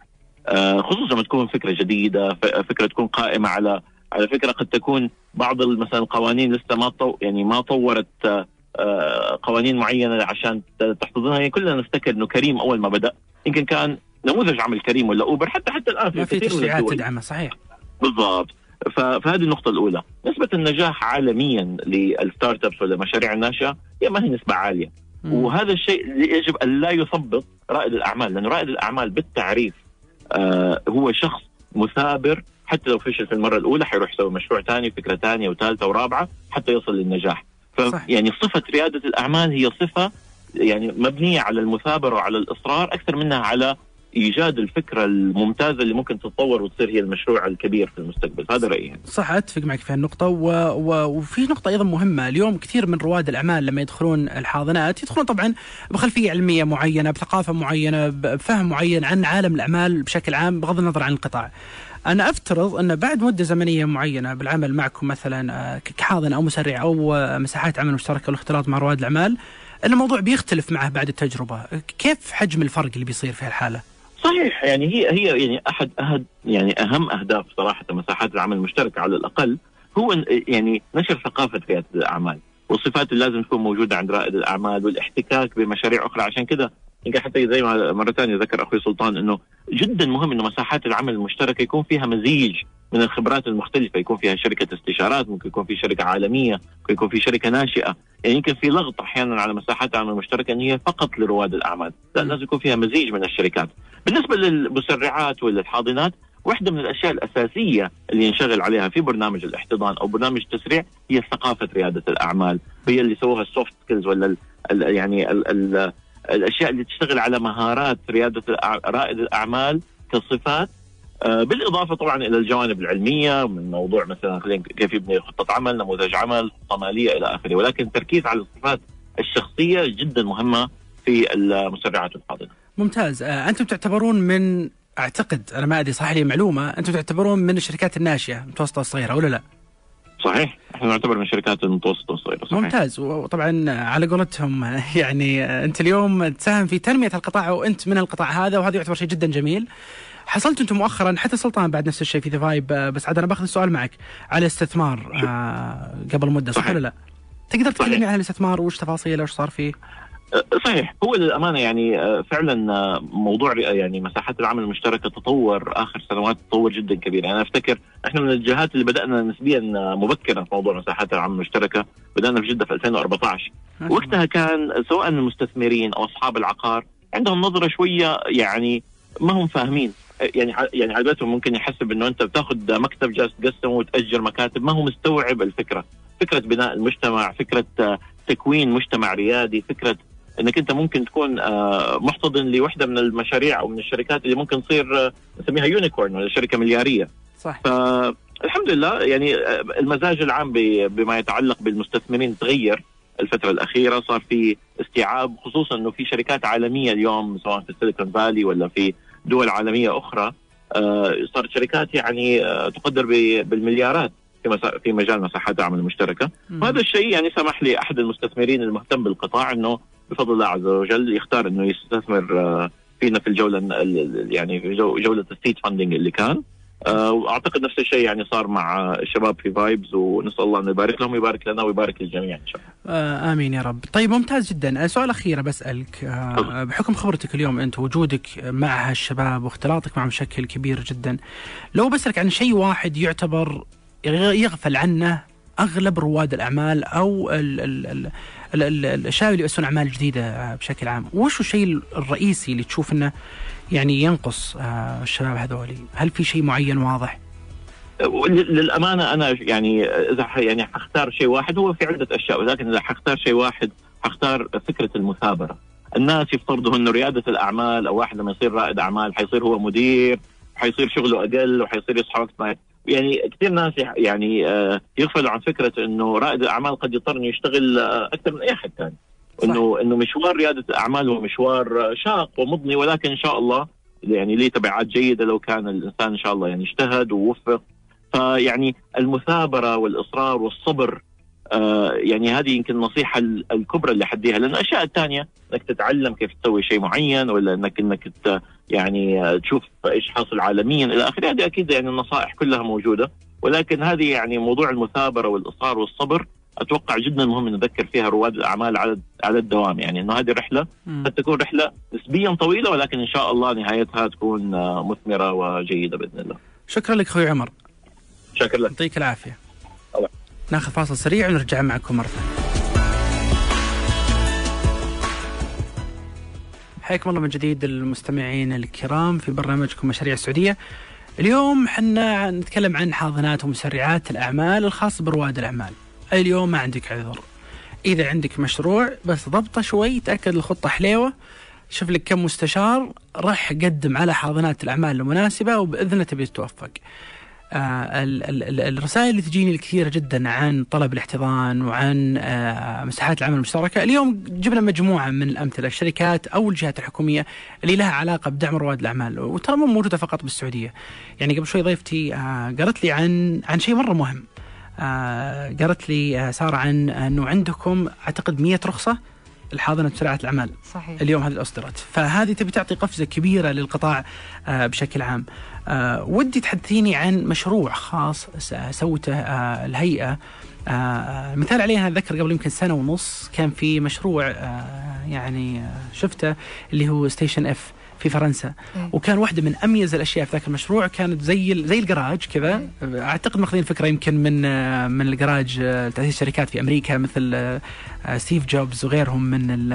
آه، خصوصا لما تكون فكرة جديدة فكرة تكون قائمة على على فكرة قد تكون بعض مثلا القوانين لسه ما طو يعني ما طورت آه، آه، قوانين معينة عشان تحتضنها. يعني كلنا نفتكر إنه كريم أول ما بدأ. يمكن كان نموذج عمل كريم ولا أوبر حتى حتى الآن في في تشريعات تدعمها صحيح. بالضبط. فهذه النقطة الأولى، نسبة النجاح عالميا للستارت أبس ولا المشاريع الناشئة هي ما هي نسبة عالية، مم. وهذا الشيء اللي يجب أن لا يثبط رائد الأعمال لأن رائد الأعمال بالتعريف آه هو شخص مثابر حتى لو فشل في المرة الأولى حيروح يسوي مشروع ثاني فكرة ثانية وثالثة ورابعة حتى يصل للنجاح. يعني صفة ريادة الأعمال هي صفة يعني مبنية على المثابرة وعلى الإصرار أكثر منها على إيجاد الفكرة الممتازة اللي ممكن تتطور وتصير هي المشروع الكبير في المستقبل. هذا رأيي. صح أتفق معك في هالنقطة. و... و... وفي نقطة أيضا مهمة، اليوم كثير من رواد الأعمال لما يدخلون الحاضنات يدخلون طبعا بخلفية علمية معينة، بثقافة معينة، بفهم معين عن عالم الأعمال بشكل عام بغض النظر عن القطاع. أنا أفترض أن بعد مدة زمنية معينة بالعمل معكم مثلا آه، كحاضن أو مسرع أو آه، مساحات عمل مشتركة والاختلاط مع رواد الأعمال الموضوع بيختلف معه بعد التجربة، كيف حجم الفرق اللي بيصير في هالحالة؟ صحيح يعني هي هي يعني أحد أحد يعني أهم أهداف صراحة مساحات العمل المشتركة على الأقل هو يعني نشر ثقافة رياده الأعمال والصفات اللي لازم تكون موجودة عند رائد الأعمال والاحتكاك بمشاريع أخرى عشان كده يمكن حتى زي ما مرة ثانية ذكر أخوي سلطان إنه جدا مهم إنه مساحات العمل المشتركة يكون فيها مزيج من الخبرات المختلفة يكون فيها شركة استشارات ممكن يكون في شركة عالمية ممكن يكون في شركة ناشئة يعني يمكن في لغط أحيانا على مساحات العمل المشتركة إن هي فقط لرواد الأعمال لا لازم يكون فيها مزيج من الشركات. بالنسبة للمسرعات وللحاضنات واحدة من الأشياء الأساسية اللي ينشغل عليها في برنامج الاحتضان أو برنامج التسريع هي ثقافة ريادة الأعمال. هي اللي سووها ال soft skills ولا ال ال يعني ال ال الأشياء اللي تشتغل على مهارات ريادة رائد الأعمال كصفات. آه، بالإضافة طبعا إلى الجوانب العلمية من موضوع مثلا كيف يبني خطة عمل نموذج عمل خطة مالية إلى آخره. ولكن التركيز على الصفات الشخصية جدا مهمة في المسرعات والحاضنة ممتاز آه، أنتم تعتبرون من أعتقد أنا ما أدري صح لي معلومة أنتم تعتبرون من الشركات الناشئة المتوسطه والصغيره ولا لا؟ صحيح إحنا نعتبر من الشركات المتوسطة والصغيرة صحيح ممتاز وطبعا على قولتهم يعني أنت اليوم تساهم في تنمية القطاع وأنت من القطاع هذا وهذا يعتبر شيء جدا جميل. حصلت أنتم مؤخرا حتى سلطان بعد نفس الشيء في ذا فايب بس عاد أنا باخذ السؤال معك على الاستثمار آه قبل مدة صح. ولا لا؟ تقدر. تكلمني عن الاستثمار وش تفاصيله وش صار فيه؟ صحيح هو للأمانة يعني أه، فعلا أه، موضوع يعني مساحات العمل المشتركة تطور آخر سنوات تطور جدا كبير. يعني أنا أفتكر إحنا من الجهات اللي بدأنا نسبيا أه، مبكرا في موضوع مساحات العمل المشتركة بدأنا في جدة في 2014 ما شاء الله. وقتها كان سواء المستثمرين أو أصحاب العقار عندهم نظرة شوية يعني ما هم فاهمين. يعني يعني على بالهم ممكن يحسب إنه أنت بتاخذ مكتب جالس تقسمه وتأجر مكاتب ما هو مستوعب الفكرة. فكرة بناء المجتمع فكرة آه، تكوين مجتمع ريادي فكرة إنك أنت ممكن تكون آه، محتضن لوحدة من المشاريع أو من الشركات اللي ممكن تصير آه، نسميها يونيكورن ولا شركة مليارية. صح. فالحمد لله يعني آه، المزاج العام بما يتعلق بالمستثمرين تغير الفترة الأخيرة صار في استيعاب خصوصا أنه في شركات عالمية اليوم سواء في السيليكون فالي ولا في دول عالمية أخرى آه، صارت شركات يعني تقدر بالمليارات في مجال مساحات العمل المشتركة. مم. وهذا الشيء يعني سمح لأحد المستثمرين المهتم بالقطاع أنه بفضل الله عز وجل يختار أنه يستثمر آه، فينا في الجولة ال- ال- يعني في جو- جولة الـ seed funding اللي كان آه، وأعتقد نفس الشيء يعني صار مع الشباب في فايبز ونسأل الله إنه يبارك لهم ويبارك لنا ويبارك للجميع إن شاء الله. آه آمين يا رب. طيب ممتاز جدا، سؤال أخير بسألك. بحكم خبرتك اليوم أنت وجودك مع هالشباب واختلاطك معهم بشكل كبير جدا، لو بسألك عن شيء واحد يعتبر يغ- يغفل عنه أغلب رواد الأعمال أو ال ال ال الشباب اللي يؤسسون أعمال جديدة آه، بشكل عام، وش الشيء الرئيسي اللي تشوف إنه يعني ينقص آه الشباب هذولي؟ هل في شيء معين واضح؟ للأمانة أنا يعني إذا يعني حختار شيء واحد هو في عدة أشياء ولكن إذا حختار شيء واحد حختار فكرة المثابرة. الناس يفترضوا إنه ريادة الأعمال أو واحد لما يصير رائد أعمال حيصير هو مدير حيصير شغله أقل وحيصير يصحى وقت ما يعني كثير ناس يعني آه، يغفلوا عن فكرة إنه رائد الأعمال قد يضطر إنه يشتغل آه، أكثر من أي أحد ثاني. إنه إنه مشوار ريادة الأعمال هو مشوار آه، شاق ومضني ولكن إن شاء الله يعني ليه تبعات جيدة لو كان الإنسان إن شاء الله يعني اجتهد ووفق فيعني المثابرة والإصرار والصبر يعني هذه يمكن النصيحة ال- الكبرى اللي حديها لأن الأشياء الثانية إنك تتعلم كيف تسوي شيء معين ولا انك ت- يعني آه، تشوف إيش حاصل عالميا إلى آخره هذه أكيد يعني النصائح كلها موجودة ولكن هذه يعني موضوع المثابرة والإصرار والصبر أتوقع جدا مهم نذكر فيها رواد الأعمال على على الدوام يعني إنه هذه الرحله. قد تكون رحلة نسبيا طويلة ولكن إن شاء الله نهايتها تكون آه، مثمرة وجيدة بإذن الله. شكرا لك أخوي عمر. شكرا لك. يعطيك العافية الله. ناخذ فاصل سريع ونرجع معكم مرة ثانية. حياكم الله من جديد المستمعين الكرام في برنامجكم مشاريع السعودية. اليوم حنا نتكلم عن حاضنات ومسرعات الأعمال الخاصة برواد الأعمال. اليوم ما عندك عذر إذا عندك مشروع بس ضبطه شوي تأكد الخطة حليوة شوف لك كم مستشار راح قدم على حاضنات الأعمال المناسبة وبإذن الله تبي تتوفق. آه ال- ال- ال- الرسائل اللي تجيني الكثيره جدا عن طلب الاحتضان وعن آه مساحات العمل المشتركة، اليوم جبنا مجموعة من الأمثلة الشركات أو الجهات الحكومية اللي لها علاقة بدعم رواد الأعمال وترى مو موجودة فقط بالسعودية. يعني قبل شوي ضيفتي آه قالت لي عن عن شيء مرة مهم. قالت لي سارة عن أنه عندكم أعتقد 100 رخصة الحاضنة مسرعه الأعمال. صحيح اليوم هذه اصدرت فهذه تبي تعطي قفزة كبيرة للقطاع بشكل عام آه، ودي تحدثيني عن مشروع خاص سوته آه، الهيئة. آه، مثال عليه أنا أتذكر قبل يمكن سنة ونص كان في مشروع آه، يعني آه، شفته اللي هو ستيشن اف في فرنسا. إيه. وكان واحدة من أميز الأشياء في ذاك المشروع كانت زي زي الجراج كذا. أعتقد ماخذين فكرة يمكن من آه، من الجراج آه، تاسيس شركات في أمريكا مثل آه، آه، ستيف جوبز وغيرهم من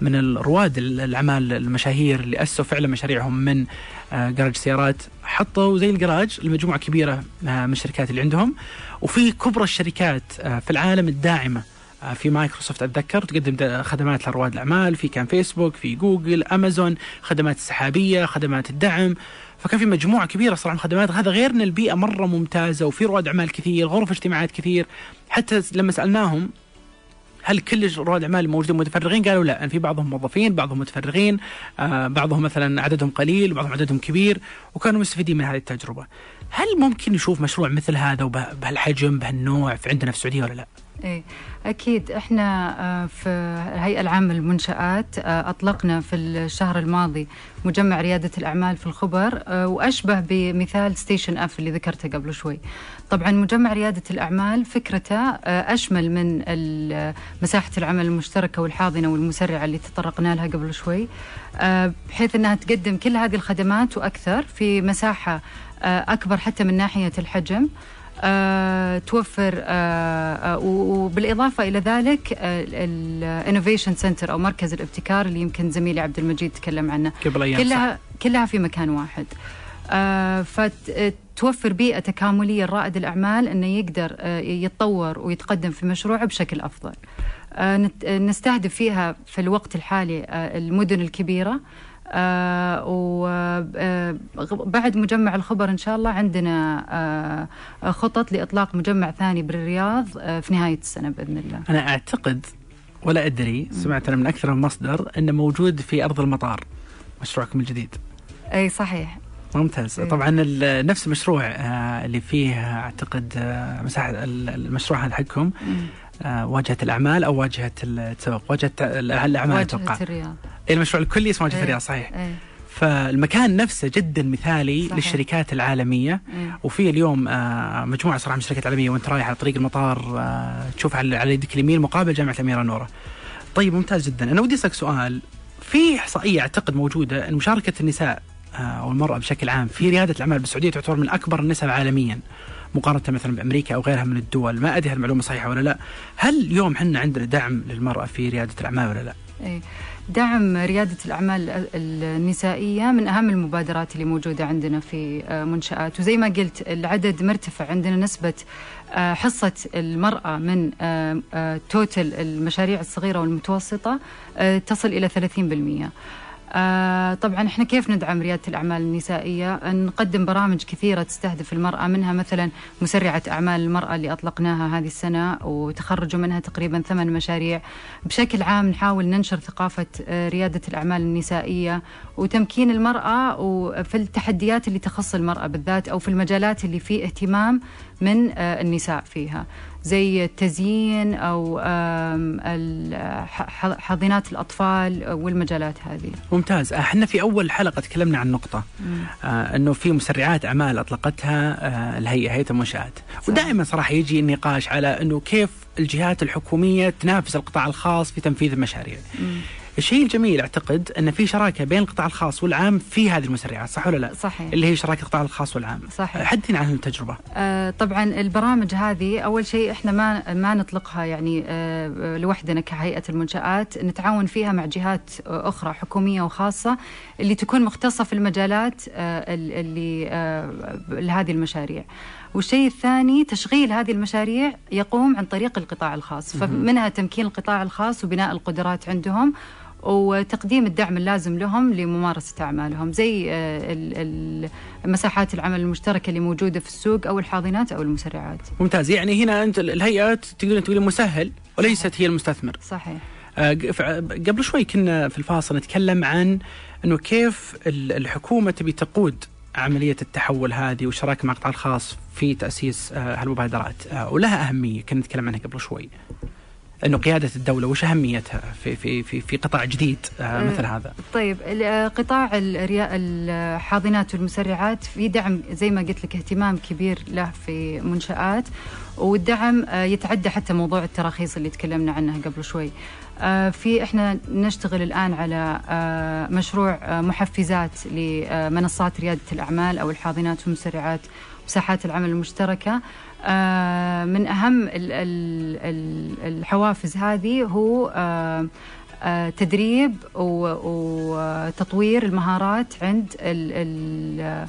من الرواد ال- الأعمال المشاهير اللي أسسوا فعلا مشاريعهم من آه، جراج سيارات حطوا زي الجراج لمجموعه كبيرة آه، من الشركات اللي عندهم. وفي كبرى الشركات آه، في العالم الداعمة آه، في مايكروسوفت أتذكر تقدم خدمات لرواد الأعمال في كان فيسبوك في جوجل أمازون خدمات السحابية خدمات الدعم. فكان في مجموعة كبيرة صراحة من الخدمات. هذا غير إن البيئة مرة ممتازة وفي رواد أعمال كثير غرف اجتماعات كثير. حتى لما سألناهم هل كل رواد الاعمال الموجودين متفرغين؟ قالوا لا، أن في بعضهم موظفين، بعضهم متفرغين، آه بعضهم مثلا عددهم قليل، وبعضهم عددهم كبير، وكانوا مستفيدين من هذه التجربة. هل ممكن نشوف مشروع مثل هذا وبه- بهالحجم بهالنوع في عندنا في السعودية ولا لا؟ إيه أكيد إحنا آه، في الهيئه العامة للمنشآت آه، أطلقنا في الشهر الماضي مجمع ريادة الأعمال في الخبر آه، وأشبه بمثال ستيشن أف اللي ذكرته قبل شوي. طبعا مجمع ريادة الأعمال فكرته أشمل من مساحة العمل المشتركة والحاضنة والمسرعة اللي تطرقنا لها قبل شوي بحيث إنها تقدم كل هذه الخدمات وأكثر في مساحة أكبر حتى من ناحية الحجم. آه، توفر آه، آه، وبالإضافة إلى ذلك ال innovation center أو مركز الابتكار اللي يمكن زميلي عبد المجيد تكلم عنه. قبل أيام صح؟ كلها كلها في مكان واحد. فتوفر بيئة تكاملية لرائد الأعمال إنه يقدر يتطور ويتقدم في مشروعه بشكل أفضل. نستهدف فيها في الوقت الحالي المدن الكبيرة وبعد مجمع الخبر إن شاء الله عندنا آه، خطط لإطلاق مجمع ثاني بالرياض آه، في نهاية السنة بإذن الله. أنا أعتقد ولا أدري سمعت أنا من أكثر من مصدر إنه موجود في أرض المطار مشروعكم الجديد. أي صحيح. ممتاز. إيه. طبعا نفس المشروع آه، اللي فيه آه، أعتقد آه، مساحة ال- المشروع هذا حقكم آه، واجهة الأعمال أو واجهة التسوق واجهة ال- الاعمال أتوقع. واجهه الرياض. المشروع الكلي اسمه واجهه إيه. الرياض صحيح إيه. فالمكان نفسه جدا مثالي صحيح. للشركات العالمية إيه. وفي اليوم آه، مجموعة صراحة من الشركات العالمية وانت رايح على طريق المطار آه، تشوف على يدك اليمين مقابل جامعة الأميرة نوره. طيب ممتاز جدا، أنا ودي أسألك سؤال في إحصائية أعتقد موجودة إن مشاركة النساء آه، أو المراه بشكل عام في ريادة الأعمال بالسعودية تعتبر من أكبر النسب عالميا مقارنة مثلا بأمريكا أو غيرها من الدول، ما أدري هل المعلومة صحيحة ولا لا. هل اليوم إحنا عندنا دعم للمرأة في ريادة الأعمال ولا لا؟ إيه. دعم ريادة الأعمال النسائية من أهم المبادرات اللي موجودة عندنا في آه، منشآت وزي ما قلت العدد مرتفع عندنا نسبة آه، حصة المرأة من آه، آه، توتل المشاريع الصغيرة والمتوسطة تصل إلى 30%. آه طبعا إحنا كيف ندعم ريادة الأعمال النسائية؟ نقدم برامج كثيرة تستهدف المرأة منها مثلا مسرعة أعمال المرأة اللي أطلقناها هذه السنة وتخرجوا منها تقريبا ثمان مشاريع. بشكل عام نحاول ننشر ثقافة آه، ريادة الأعمال النسائية وتمكين المرأة وفي التحديات اللي تخص المرأة بالذات أو في المجالات اللي فيه اهتمام من آه، النساء فيها. زي التزيين ح- حاضنات الأطفال والمجالات هذه. ممتاز. إحنا في أول حلقة تكلمنا عن نقطة. آه إنه في مسرعات أعمال أطلقتها آه الهيئة هيئة المنشآت. ودائما صراحة يجي النقاش على إنه كيف الجهات الحكومية تنافس القطاع الخاص في تنفيذ المشاريع. الشيء الجميل أعتقد أن في شراكة بين القطاع الخاص والعام في هذه المسرعات صح ولا لا؟ صحيح. اللي هي شراكة القطاع الخاص والعام. صحيح. حدثنا عن التجربة. آه، طبعا البرامج هذه أول شيء إحنا ما ما نطلقها يعني آه، لوحدنا كهيئة المنشآت نتعاون فيها مع جهات آه، أخرى حكومية وخاصة اللي تكون مختصة في المجالات آه، ال- اللي آه، لهذه المشاريع. والشيء الثاني تشغيل هذه المشاريع يقوم عن طريق القطاع الخاص. فمنها تمكين القطاع الخاص وبناء القدرات عندهم. وتقديم الدعم اللازم لهم لممارسة أعمالهم زي آه، مساحات العمل المشتركة اللي موجودة في السوق أو الحاضنات أو المسرعات. ممتاز. يعني هنا أنت الهيئة تقدرين تقولين مسهل وليست هي المستثمر. صحيح. آه، قبل شوي كنا في الفاصل نتكلم عن إنه كيف ال- الحكومة تبي تقود عملية التحول هذه والشراكه مع القطاع الخاص في تأسيس آه، هالمبادرات. ولها أهمية كنا نتكلم عنها قبل شوي. إنه قيادة الدولة وش أهميتها في في في في قطاع جديد آه، مثل هذا؟ طيب آه، قطاع الحاضنات والمسرعات في دعم زي ما قلت لك اهتمام كبير له في منشآت والدعم آه، يتعدى حتى موضوع التراخيص اللي تكلمنا عنها قبل شوي. آه، في إحنا نشتغل الآن على آه، مشروع آه، محفزات لمنصات ريادة الأعمال أو الحاضنات والمسرعات مساحات العمل المشتركة. آه، من أهم ال- ال- ال- الحوافز هذه هو آه، آه، تدريب وتطوير المهارات عند ال- ال-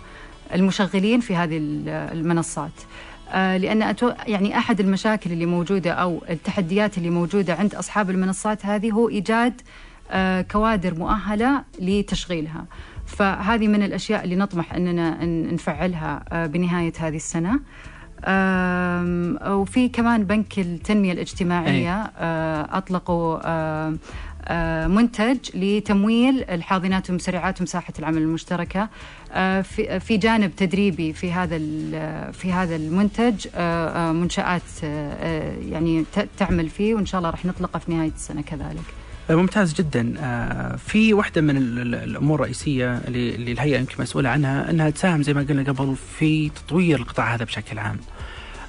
المشغلين في هذه ال- المنصات. لأن يعني أحد المشاكل اللي موجودة أو التحديات اللي موجودة عند أصحاب المنصات هذه هو إيجاد كوادر مؤهلة لتشغيلها. فهذه من الأشياء اللي نطمح أننا ن- نفعلها آه، بنهاية هذه السنة. آم، وفي كمان بنك التنمية الاجتماعية آه، أطلقوا آه، منتج لتمويل الحاضنات والمسرعات ومساحه العمل المشتركة. آه، في جانب تدريبي في هذا في هذا المنتج آه، يعني تعمل فيه وإن شاء الله راح نطلقه في نهاية السنة كذلك. ممتاز جدا. آه، في واحدة من ال- ال- الأمور الرئيسية اللي الهيئة يمكن مسؤولة عنها أنها تساهم زي ما قلنا قبل في تطوير القطاع هذا بشكل عام.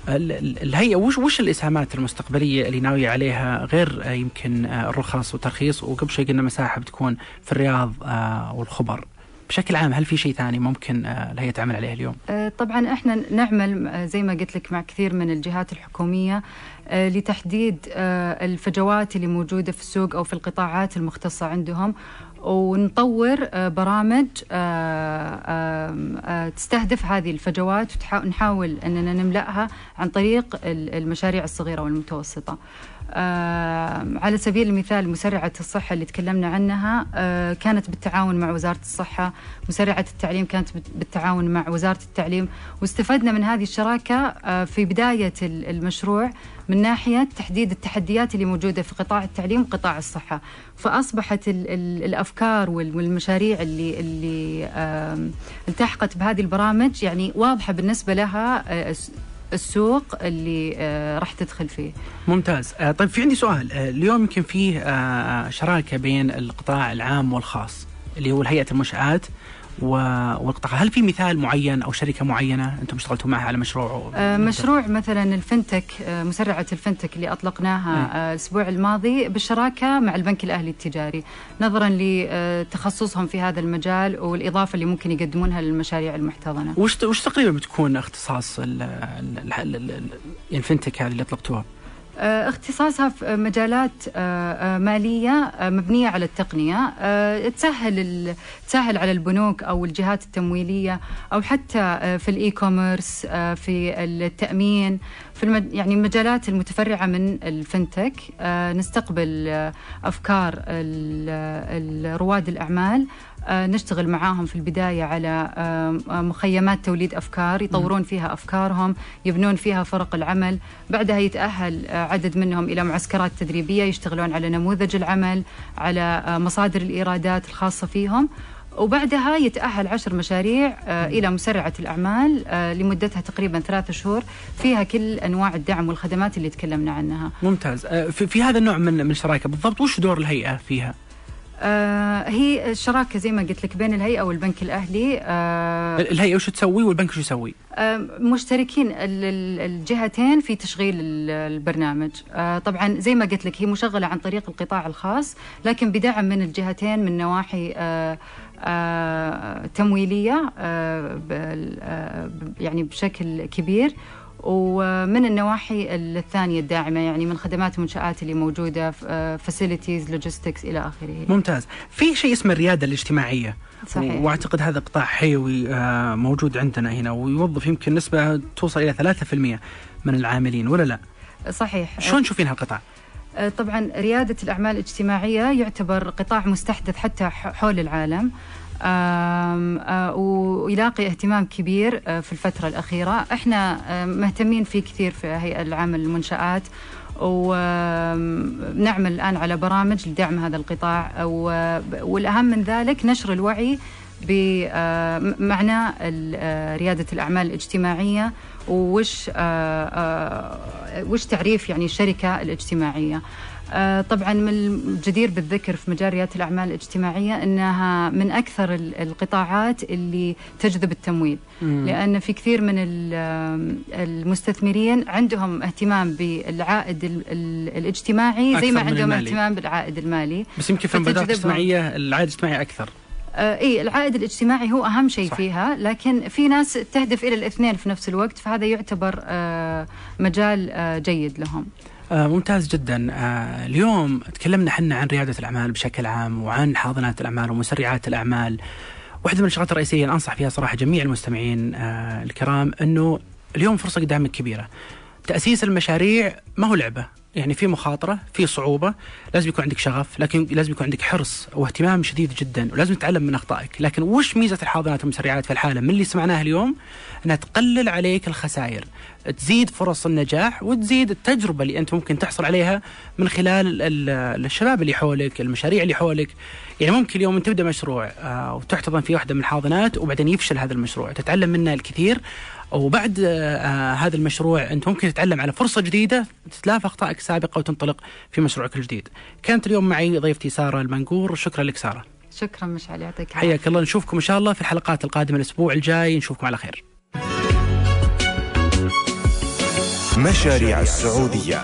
ال- ال- الهيئة وش وش الإسهامات المستقبلية اللي ناوية عليها غير يمكن آه، الرخص والترخيص؟ وقبل شوي قلنا مساحة بتكون في الرياض آه، والخبر. بشكل عام هل في شيء ثاني ممكن الهيئة تعمل عليه اليوم؟ طبعا إحنا نعمل زي ما قلت لك مع كثير من الجهات الحكومية لتحديد آه، الفجوات اللي موجودة في السوق أو في القطاعات المختصة عندهم ونطور آه، برامج آه، آه، تستهدف هذه الفجوات ونحاول أننا نملأها عن طريق ال- المشاريع الصغيرة والمتوسطة. آه، على سبيل المثال مسرعة الصحة اللي تكلمنا عنها آه، كانت بالتعاون مع وزارة الصحة مسرعة التعليم كانت بالتعاون مع وزارة التعليم واستفدنا من هذه الشراكة آه، في بداية ال- المشروع من ناحية تحديد التحديات اللي موجودة في قطاع التعليم وقطاع الصحة. فأصبحت ال ال الأفكار وال- والمشاريع اللي, اللي التحقت بهذه البرامج يعني واضحة بالنسبة لها السوق اللي آه، راح تدخل فيه. ممتاز. آه، طيب في عندي سؤال. آه، اليوم يمكن فيه آه، شراكة بين القطاع العام والخاص اللي هو الهيئة المنشآت والقطاع. هل في مثال معين أو شركة معينة أنتم اشتغلتوا معها على مشروع؟ آه، مشروع مثلا الفنتك آه، مسرعة الفنتك اللي أطلقناها آه، الأسبوع الماضي بالشراكة مع البنك الأهلي التجاري نظرا لتخصصهم في هذا المجال والإضافة اللي ممكن يقدمونها للمشاريع المحتضنة. وش وش تقريبا بتكون اختصاص ال- ال- ال- ال- ال- يعني ال fintech هذه اللي أطلقتوها؟ آه، اختصاصها في مجالات آه، آه، مالية آه، مبنية على التقنية آه، تسهل تسهل على البنوك أو الجهات التمويلية أو حتى في ال e-commerce في التأمين في. يعني المجالات المتفرعة من ال fintech نستقبل ال- رواد الأعمال آه، نشتغل معاهم في البداية على آه، آه، مخيمات توليد أفكار يطورون فيها أفكارهم يبنون فيها فرق العمل. بعدها يتأهل آه، عدد منهم إلى معسكرات تدريبية يشتغلون على نموذج العمل على آه، مصادر الإيرادات الخاصة فيهم. وبعدها يتأهل عشر مشاريع آه، إلى مسرعة الأعمال آه، لمدتها تقريبا ثلاثة شهور. فيها كل أنواع الدعم والخدمات اللي تكلمنا عنها. ممتاز. آه، في, في هذا النوع من من الشراكة بالضبط وش دور الهيئة فيها؟ آه، هي الشراكة زي ما قلت لك بين الهيئة والبنك الأهلي آه، الهيئة وش تسوي والبنك وش يسوي؟ آه، مشتركين ال- ال- الجهتين في تشغيل ال- البرنامج آه، طبعا زي ما قلت لك هي مشغلة عن طريق القطاع الخاص لكن بدعم من الجهتين من نواحي آه، آه، تمويلية آه، آه، يعني بشكل كبير ومن النواحي الثانية الداعمة يعني من خدمات المنشآت اللي موجودة facilities logistics إلى آخره ممتاز في شيء اسمه الريادة الاجتماعية صحيح. وأعتقد هذا قطاع حيوي آه، موجود عندنا هنا ويوظف يمكن نسبة توصل إلى 3% من العاملين ولا لا؟ صحيح شلون تشوفين هالقطاع؟ آه، طبعا ريادة الأعمال الاجتماعية يعتبر قطاع مستحدث حتى حول العالم آه، ويلاقي اهتمام كبير آه، في الفترة الأخيرة. إحنا مهتمين فيه كثير في هيئة العمل المنشآت ونعمل الآن على برامج لدعم هذا القطاع. والأهم من ذلك نشر الوعي بمعنى ريادة الأعمال الاجتماعية وش وش تعريف يعني الشركة الاجتماعية. آه، طبعا من الجدير بالذكر في مجال ريادة الأعمال الاجتماعية إنها من أكثر القطاعات اللي تجذب التمويل. مم. لأن في كثير من المستثمرين عندهم اهتمام بالعائد الاجتماعي زي ما عندهم اهتمام بالعائد المالي. بس يمكن في المبادرات الاجتماعيه العائد الاجتماعي أكثر. آه إي العائد الاجتماعي هو أهم شيء صح. فيها لكن في ناس تهدف إلى الاثنين في نفس الوقت فهذا يعتبر آه مجال آه جيد لهم. آه ممتاز جدا. آه اليوم تكلمنا حنا عن ريادة الأعمال بشكل عام وعن حاضنات الأعمال ومسرعات الأعمال. واحدة من الشغلات الرئيسية أنصح فيها صراحة جميع المستمعين آه الكرام أنه اليوم فرصة قدامك كبيرة. تأسيس المشاريع ما هو لعبة. يعني في مخاطرة في صعوبة لازم يكون عندك شغف لكن لازم يكون عندك حرص واهتمام شديد جدا ولازم تتعلم من أخطائك. لكن وش ميزة الحاضنات والمسرعات في الحاله من اللي سمعناه اليوم أنها تقلل عليك الخسائر تزيد فرص النجاح وتزيد التجربة اللي أنت ممكن تحصل عليها من خلال الشباب اللي حولك المشاريع اللي حولك. يعني ممكن اليوم تبدأ مشروع آه، وتحتضن في واحدة من الحاضنات وبعدين يفشل هذا المشروع. تتعلم منه الكثير وبعد آه هذا المشروع انت ممكن تتعلم على فرصة جديدة تتلافى اخطائك السابقة وتنطلق في مشروعك الجديد. كانت اليوم معي ضيفتي سارة المنقور شكرا لك سارة. شكرا مشعل يعطيك حياك الله نشوفكم إن شاء الله في الحلقات القادمة الأسبوع الجاي نشوفكم على خير. مشاريع السعودية